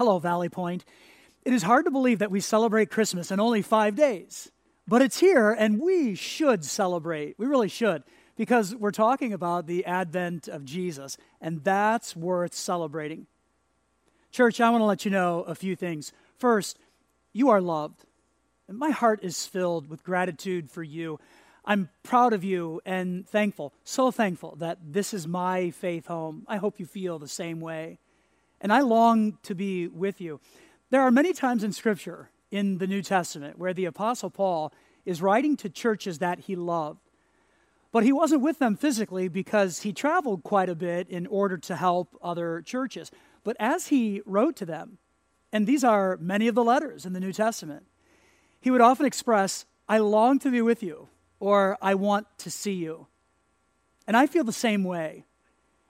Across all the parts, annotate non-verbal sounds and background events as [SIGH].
Hello, Valley Point. It is hard to believe that we celebrate Christmas in only five days, but it's here and we should celebrate. We really should because we're talking about the advent of Jesus, and that's worth celebrating. Church, I want to let you know a few things. First, you are loved. And my heart is filled with gratitude for you. I'm proud of you and thankful, so thankful that this is my faith home. I hope you feel the same way. And I long to be with you. There are many times in Scripture in the New Testament where the Apostle Paul is writing to churches that he loved. But he wasn't with them physically because he traveled quite a bit in order to help other churches. But as he wrote to them, and these are many of the letters in the New Testament, he would often express, I long to be with you, or I want to see you. And I feel the same way.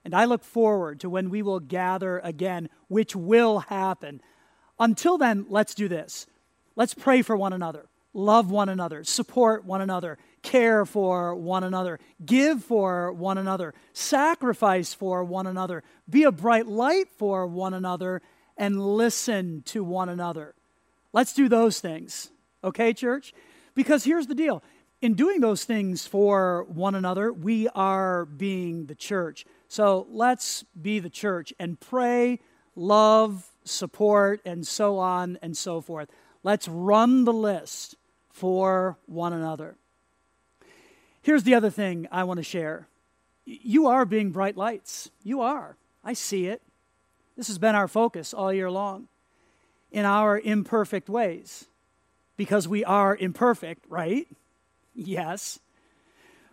And I look forward to when we will gather again, which will happen. Until then, let's do this. Let's pray for one another, love one another, support one another, care for one another, give for one another, sacrifice for one another, be a bright light for one another, and listen to one another. Let's do those things, okay, church? Because here's the deal in doing those things for one another, we are being the church. So let's be the church and pray, love, support, and so on and so forth. Let's run the list for one another. Here's the other thing I want to share you are being bright lights. You are. I see it. This has been our focus all year long in our imperfect ways because we are imperfect, right? [LAUGHS] Yes.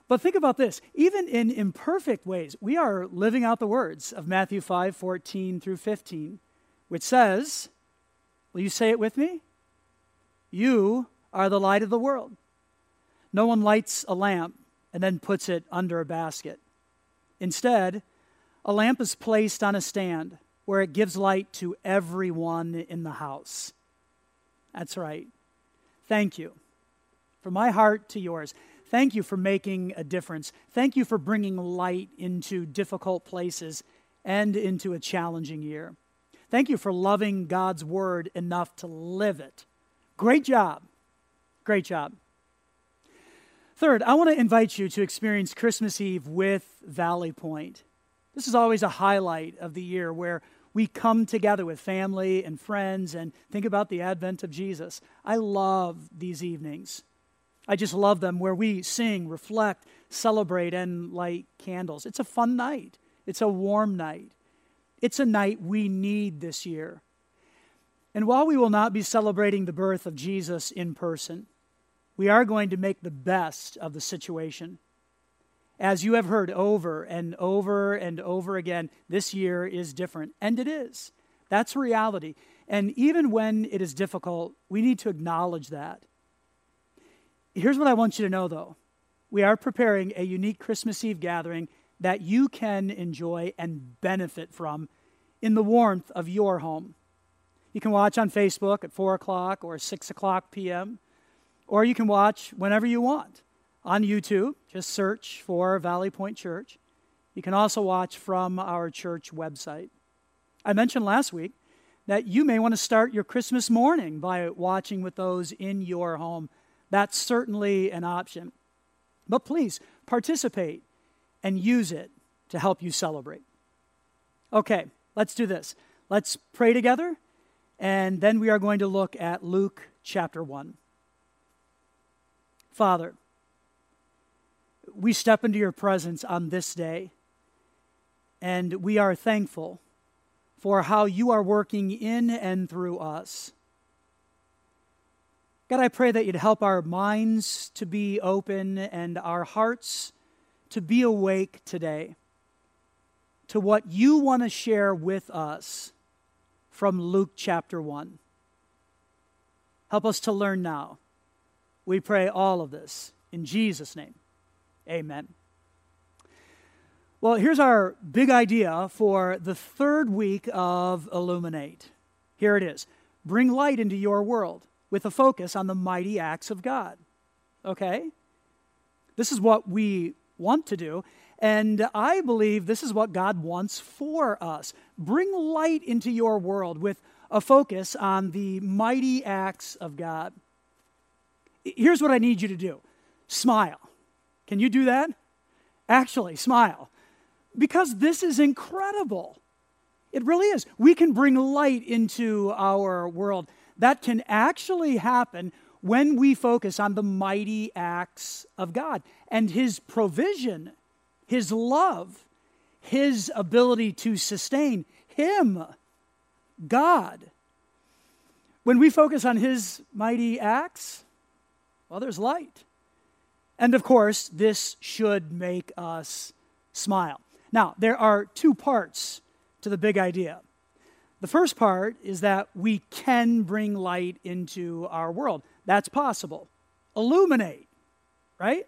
But think about this. Even in imperfect ways, we are living out the words of Matthew 5 14 through 15, which says, Will you say it with me? You are the light of the world. No one lights a lamp and then puts it under a basket. Instead, a lamp is placed on a stand where it gives light to everyone in the house. That's right. Thank you. From my heart to yours, thank you for making a difference. Thank you for bringing light into difficult places and into a challenging year. Thank you for loving God's word enough to live it. Great job. Great job. Third, I want to invite you to experience Christmas Eve with Valley Point. This is always a highlight of the year where we come together with family and friends and think about the advent of Jesus. I love these evenings. I just love them where we sing, reflect, celebrate, and light candles. It's a fun night, it's a warm night. It's a night we need this year. And while we will not be celebrating the birth of Jesus in person, we are going to make the best of the situation. As you have heard over and over and over again, this year is different. And it is. That's reality. And even when it is difficult, we need to acknowledge that. Here's what I want you to know, though we are preparing a unique Christmas Eve gathering that you can enjoy and benefit from in the warmth of your home. You can watch on Facebook at 4 o'clock or 6 o'clock p.m or you can watch whenever you want on YouTube. Just search for Valley Point Church. You can also watch from our church website. I mentioned last week that you may want to start your Christmas morning by watching with those in your home. That's certainly an option. But please participate and use it to help you celebrate. Okay, let's do this. Let's pray together, and then we are going to look at Luke chapter 1. Father, we step into your presence on this day, and we are thankful for how you are working in and through us. God, I pray that you'd help our minds to be open and our hearts to be awake today to what you want to share with us from Luke chapter 1. Help us to learn now we pray all of this in Jesus' name. Amen. Well, here's our big idea for the third week of Illuminate. Here it is Bring light into your world with a focus on the mighty acts of God. Okay? This is what we want to do. And I believe this is what God wants for us. Bring light into your world with a focus on the mighty acts of God. Here's what I need you to do smile. Can you do that? Actually, smile. Because this is incredible. It really is. We can bring light into our world. That can actually happen when we focus on the mighty acts of God and His provision, His love, His ability to sustain, Him, God. When we focus on His mighty acts, well, there's light. And of course, this should make us smile. Now, there are two parts to the big idea. The first part is that we can bring light into our world. That's possible. Illuminate, right?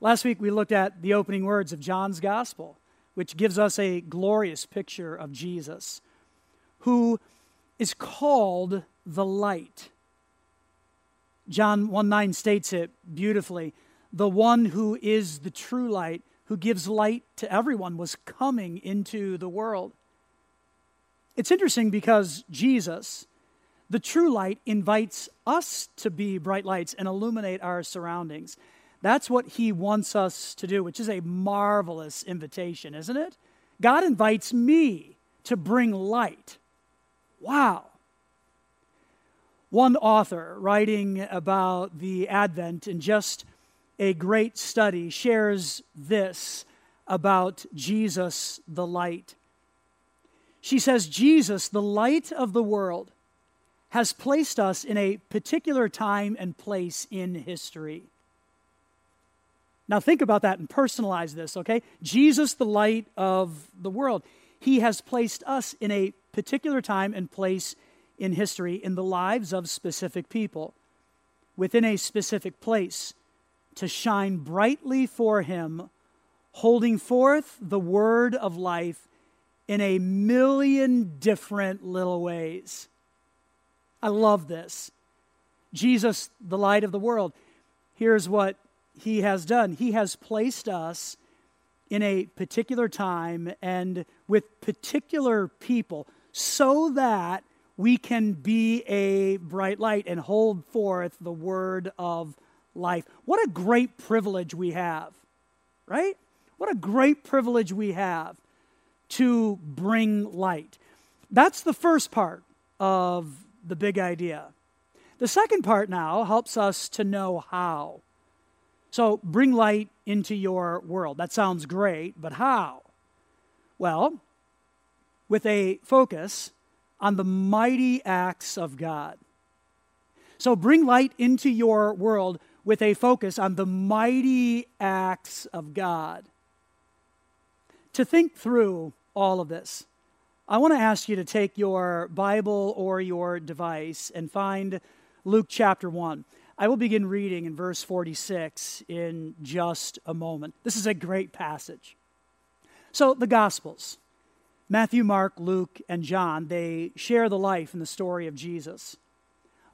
Last week we looked at the opening words of John's gospel, which gives us a glorious picture of Jesus, who is called the light. John 1 9 states it beautifully. The one who is the true light, who gives light to everyone, was coming into the world. It's interesting because Jesus, the true light, invites us to be bright lights and illuminate our surroundings. That's what he wants us to do, which is a marvelous invitation, isn't it? God invites me to bring light. Wow. One author writing about the Advent in just a great study shares this about Jesus the light. She says, Jesus, the light of the world, has placed us in a particular time and place in history. Now, think about that and personalize this, okay? Jesus, the light of the world, he has placed us in a particular time and place in history in the lives of specific people within a specific place to shine brightly for him, holding forth the word of life in a million different little ways. I love this. Jesus, the light of the world, here's what he has done He has placed us in a particular time and with particular people so that we can be a bright light and hold forth the word of life. What a great privilege we have, right? What a great privilege we have to bring light. That's the first part of the big idea. The second part now helps us to know how. So, bring light into your world. That sounds great, but how? Well, with a focus on the mighty acts of God. So, bring light into your world with a focus on the mighty acts of God. To think through all of this. I want to ask you to take your Bible or your device and find Luke chapter 1. I will begin reading in verse 46 in just a moment. This is a great passage. So, the Gospels Matthew, Mark, Luke, and John, they share the life and the story of Jesus.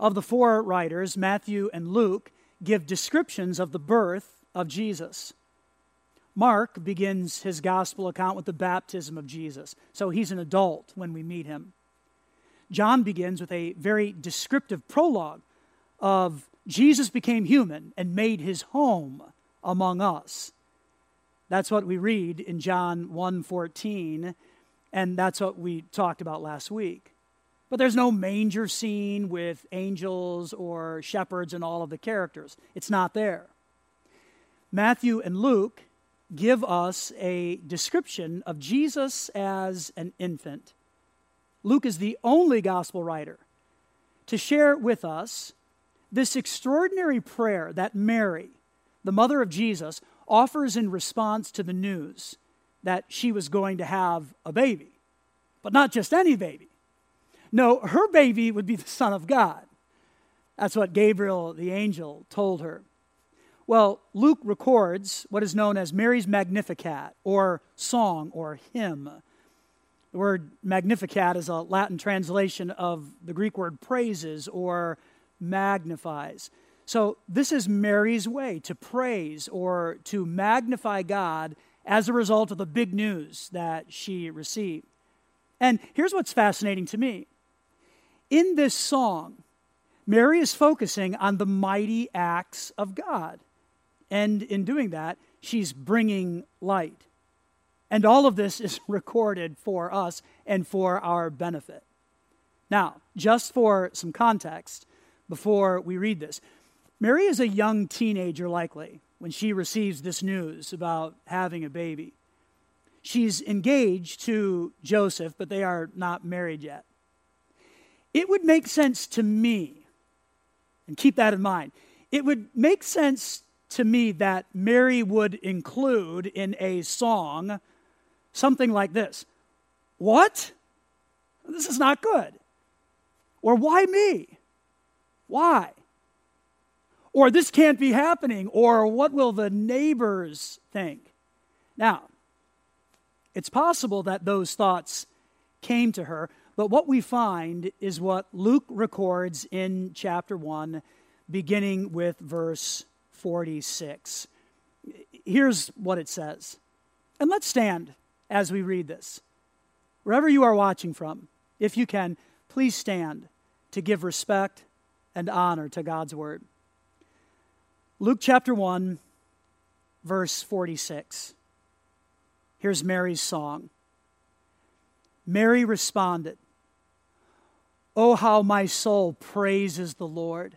Of the four writers, Matthew and Luke give descriptions of the birth of Jesus. Mark begins his gospel account with the baptism of Jesus. So he's an adult when we meet him. John begins with a very descriptive prologue of Jesus became human and made his home among us. That's what we read in John 1:14 and that's what we talked about last week. But there's no manger scene with angels or shepherds and all of the characters. It's not there. Matthew and Luke give us a description of Jesus as an infant. Luke is the only gospel writer to share with us this extraordinary prayer that Mary, the mother of Jesus, offers in response to the news that she was going to have a baby. But not just any baby. No, her baby would be the Son of God. That's what Gabriel the angel told her. Well, Luke records what is known as Mary's Magnificat, or song, or hymn. The word Magnificat is a Latin translation of the Greek word praises or magnifies. So, this is Mary's way to praise or to magnify God as a result of the big news that she received. And here's what's fascinating to me in this song, Mary is focusing on the mighty acts of God. And in doing that, she's bringing light. And all of this is [LAUGHS] recorded for us and for our benefit. Now, just for some context, before we read this, Mary is a young teenager, likely, when she receives this news about having a baby. She's engaged to Joseph, but they are not married yet. It would make sense to me, and keep that in mind, it would make sense to me that Mary would include in a song something like this What? This is not good. Or why me? Why? Or this can't be happening. Or what will the neighbors think? Now, it's possible that those thoughts came to her, but what we find is what Luke records in chapter 1, beginning with verse 46. Here's what it says. And let's stand as we read this. Wherever you are watching from, if you can, please stand to give respect and honor to God's word. Luke chapter 1, verse 46. Here's Mary's song. Mary responded, Oh, how my soul praises the Lord,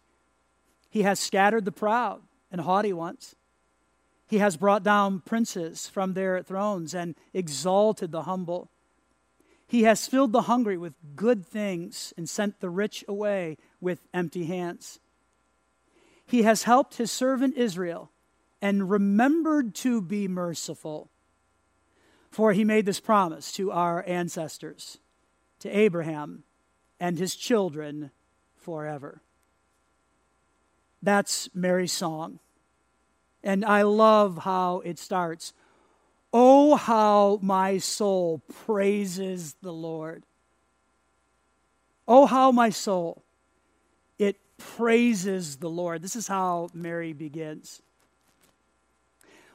He has scattered the proud and haughty ones. He has brought down princes from their thrones and exalted the humble. He has filled the hungry with good things and sent the rich away with empty hands. He has helped his servant Israel and remembered to be merciful. For he made this promise to our ancestors, to Abraham and his children forever. That's Mary's song. And I love how it starts. Oh, how my soul praises the Lord. Oh, how my soul, it praises the Lord. This is how Mary begins.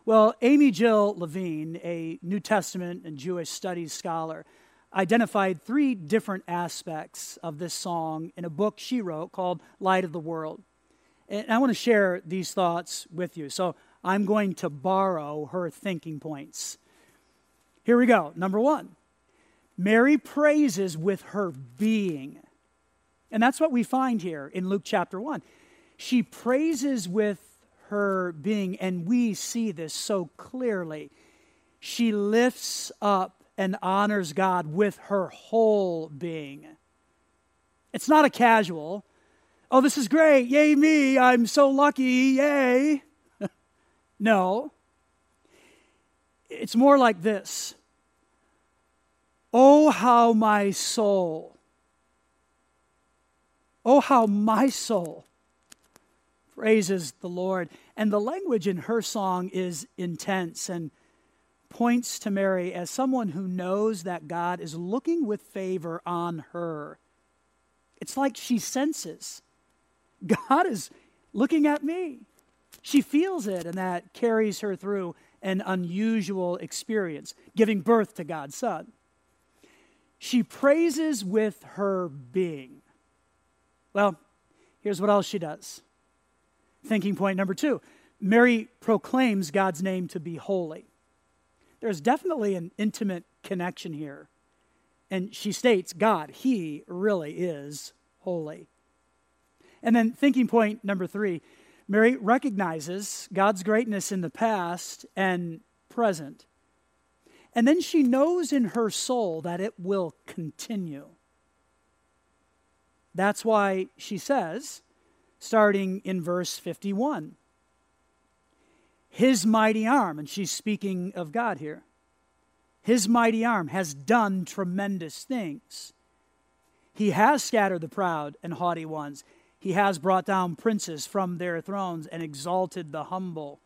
Well, Amy Jill Levine, a New Testament and Jewish studies scholar, identified three different aspects of this song in a book she wrote called Light of the World. And I want to share these thoughts with you. So I'm going to borrow her thinking points. Here we go. Number one Mary praises with her being. And that's what we find here in Luke chapter 1. She praises with her being, and we see this so clearly. She lifts up and honors God with her whole being. It's not a casual, oh, this is great, yay me, I'm so lucky, yay. [LAUGHS] no. It's more like this Oh, how my soul, oh, how my soul praises the Lord. And the language in her song is intense and points to Mary as someone who knows that God is looking with favor on her. It's like she senses God is looking at me. She feels it, and that carries her through an unusual experience, giving birth to God's Son. She praises with her being. Well, here's what else she does. Thinking point number two Mary proclaims God's name to be holy. There's definitely an intimate connection here. And she states, God, He really is holy. And then thinking point number three Mary recognizes God's greatness in the past and present. And then she knows in her soul that it will continue. That's why she says, starting in verse 51, His mighty arm, and she's speaking of God here, His mighty arm has done tremendous things. He has scattered the proud and haughty ones. He has brought down princes from their thrones and exalted the humble.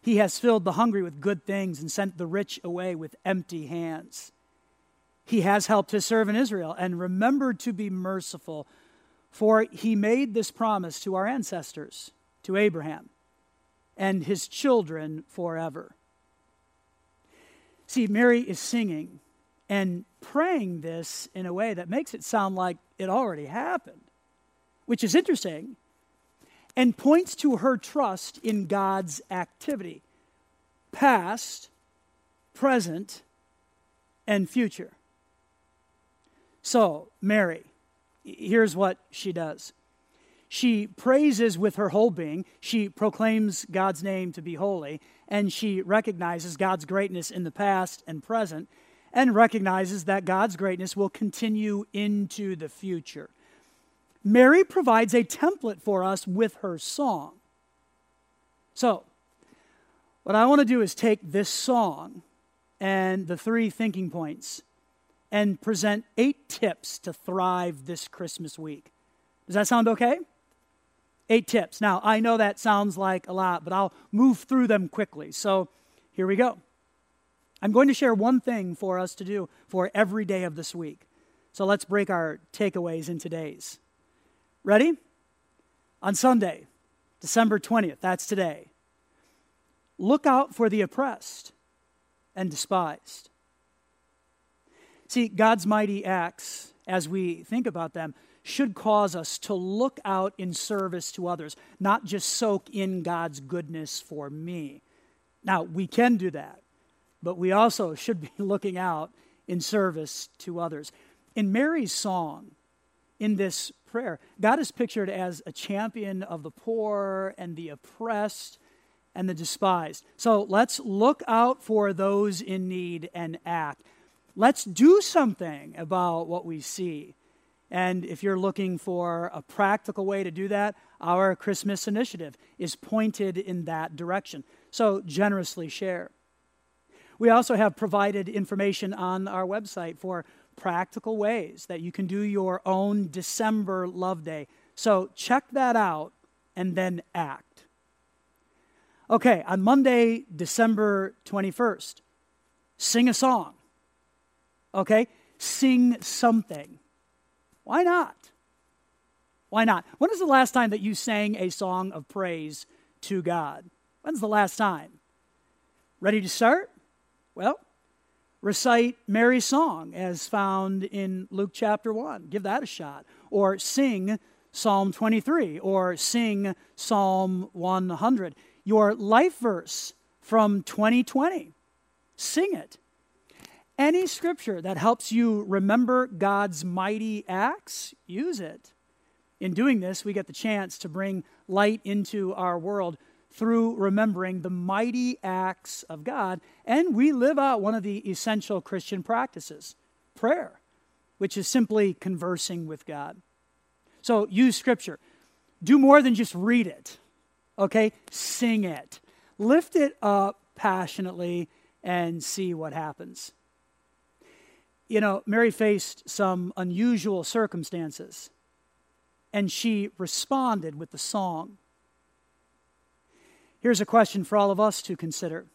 He has filled the hungry with good things and sent the rich away with empty hands. He has helped his servant Israel and remembered to be merciful, for he made this promise to our ancestors, to Abraham, and his children forever. See, Mary is singing and praying this in a way that makes it sound like it already happened, which is interesting and points to her trust in God's activity, past, present, and future. So, Mary, here's what she does. She praises with her whole being. She proclaims God's name to be holy and she recognizes God's greatness in the past and present, and recognizes that God's greatness will continue into the future. Mary provides a template for us with her song. So, what I want to do is take this song and the three thinking points and present eight tips to thrive this Christmas week. Does that sound okay? Eight tips. Now, I know that sounds like a lot, but I'll move through them quickly. So here we go. I'm going to share one thing for us to do for every day of this week. So let's break our takeaways into days. Ready? On Sunday, December 20th, that's today, look out for the oppressed and despised. See, God's mighty acts, as we think about them, should cause us to look out in service to others, not just soak in God's goodness for me. Now, we can do that, but we also should be [LAUGHS] looking out in service to others. In Mary's song, in this prayer, God is pictured as a champion of the poor and the oppressed and the despised. So let's look out for those in need and act. Let's do something about what we see. And if you're looking for a practical way to do that, our Christmas initiative is pointed in that direction. So generously share. We also have provided information on our website for practical ways that you can do your own December Love Day. So check that out and then act. Okay, on Monday, December 21st, sing a song. Okay? Sing something. Why not? Why not? When is the last time that you sang a song of praise to God? When's the last time? Ready to start? Well, recite Mary's song as found in Luke chapter 1. Give that a shot. Or sing Psalm 23 or sing Psalm 100. Your life verse from 2020. Sing it any scripture that helps you remember God's mighty acts, use it. In doing this, we get the chance to bring light into our world through remembering the mighty acts of God, and we live out one of the essential Christian practices prayer, which is simply conversing with God. So use scripture. Do more than just read it, okay? Sing it. Lift it up passionately and see what happens. You know, Mary faced some unusual circumstances, and she responded with the song. Here's a question for all of us to consider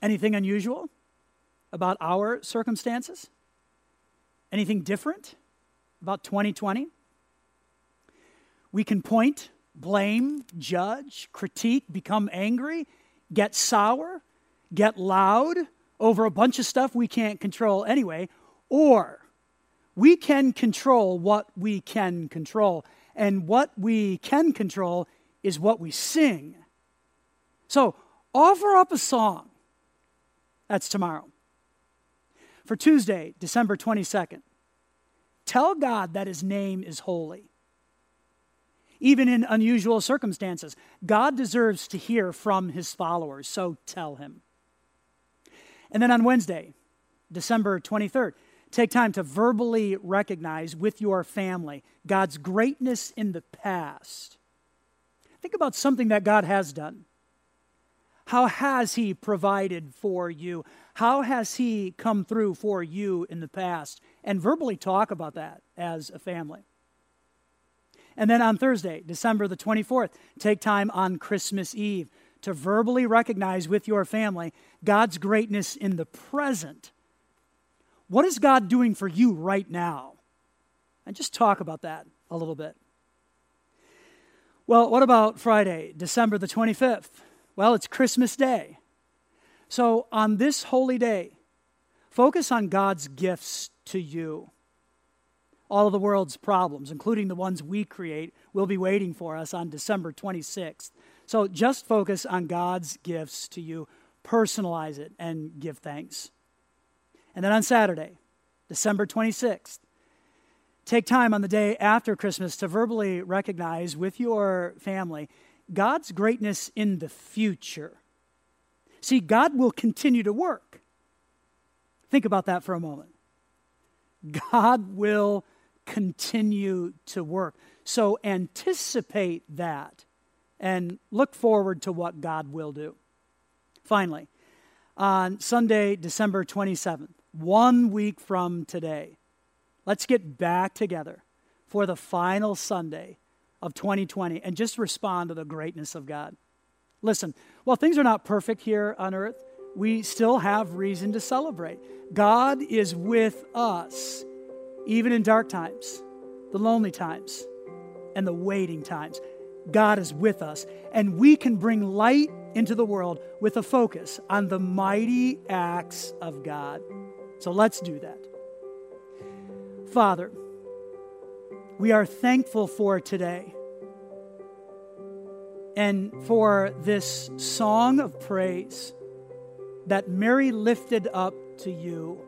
Anything unusual about our circumstances? Anything different about 2020? We can point, blame, judge, critique, become angry, get sour, get loud, over a bunch of stuff we can't control anyway, or we can control what we can control. And what we can control is what we sing. So offer up a song. That's tomorrow. For Tuesday, December 22nd, tell God that His name is holy. Even in unusual circumstances, God deserves to hear from His followers, so tell Him. And then on Wednesday, December 23rd, take time to verbally recognize with your family God's greatness in the past. Think about something that God has done. How has He provided for you? How has He come through for you in the past? And verbally talk about that as a family. And then on Thursday, December the 24th, take time on Christmas Eve to verbally recognize with your family God's greatness in the present. What is God doing for you right now? And just talk about that a little bit. Well, what about Friday, December the 25th? Well, it's Christmas Day. So on this holy day, focus on God's gifts to you all of the world's problems, including the ones we create, will be waiting for us on December 26th. So just focus on God's gifts to you, personalize it, and give thanks. And then on Saturday, December 26th, take time on the day after Christmas to verbally recognize with your family God's greatness in the future. See, God will continue to work. Think about that for a moment. God will continue to work. So anticipate that and look forward to what God will do. Finally, on Sunday, December 27th, one week from today, let's get back together for the final Sunday of 2020 and just respond to the greatness of God. Listen, while things are not perfect here on earth, we still have reason to celebrate. God is with us even in dark times, the lonely times, and the waiting times, God is with us. And we can bring light into the world with a focus on the mighty acts of God. So let's do that. Father, we are thankful for today and for this song of praise that Mary lifted up to you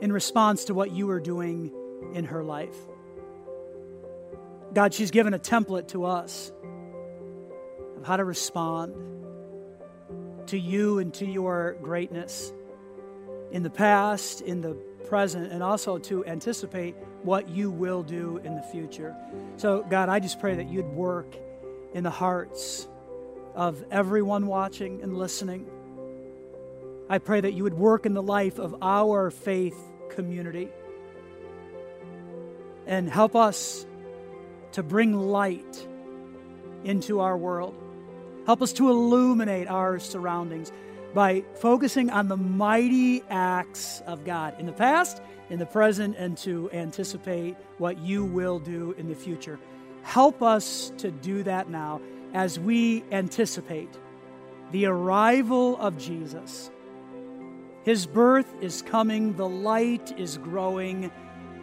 in response to what you are doing in her life. God, she's given a template to us of how to respond to you and to your greatness in the past, in the present, and also to anticipate what you will do in the future. So, God, I just pray that you'd work in the hearts of everyone watching and listening. I pray that you would work in the life of our faith community and help us to bring light into our world. Help us to illuminate our surroundings by focusing on the mighty acts of God in the past, in the present, and to anticipate what you will do in the future. Help us to do that now as we anticipate the arrival of Jesus his birth is coming, the light is growing.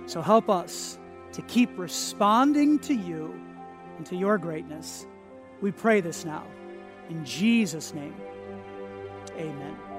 So help us to keep responding to you and to your greatness. We pray this now. In Jesus' name, amen.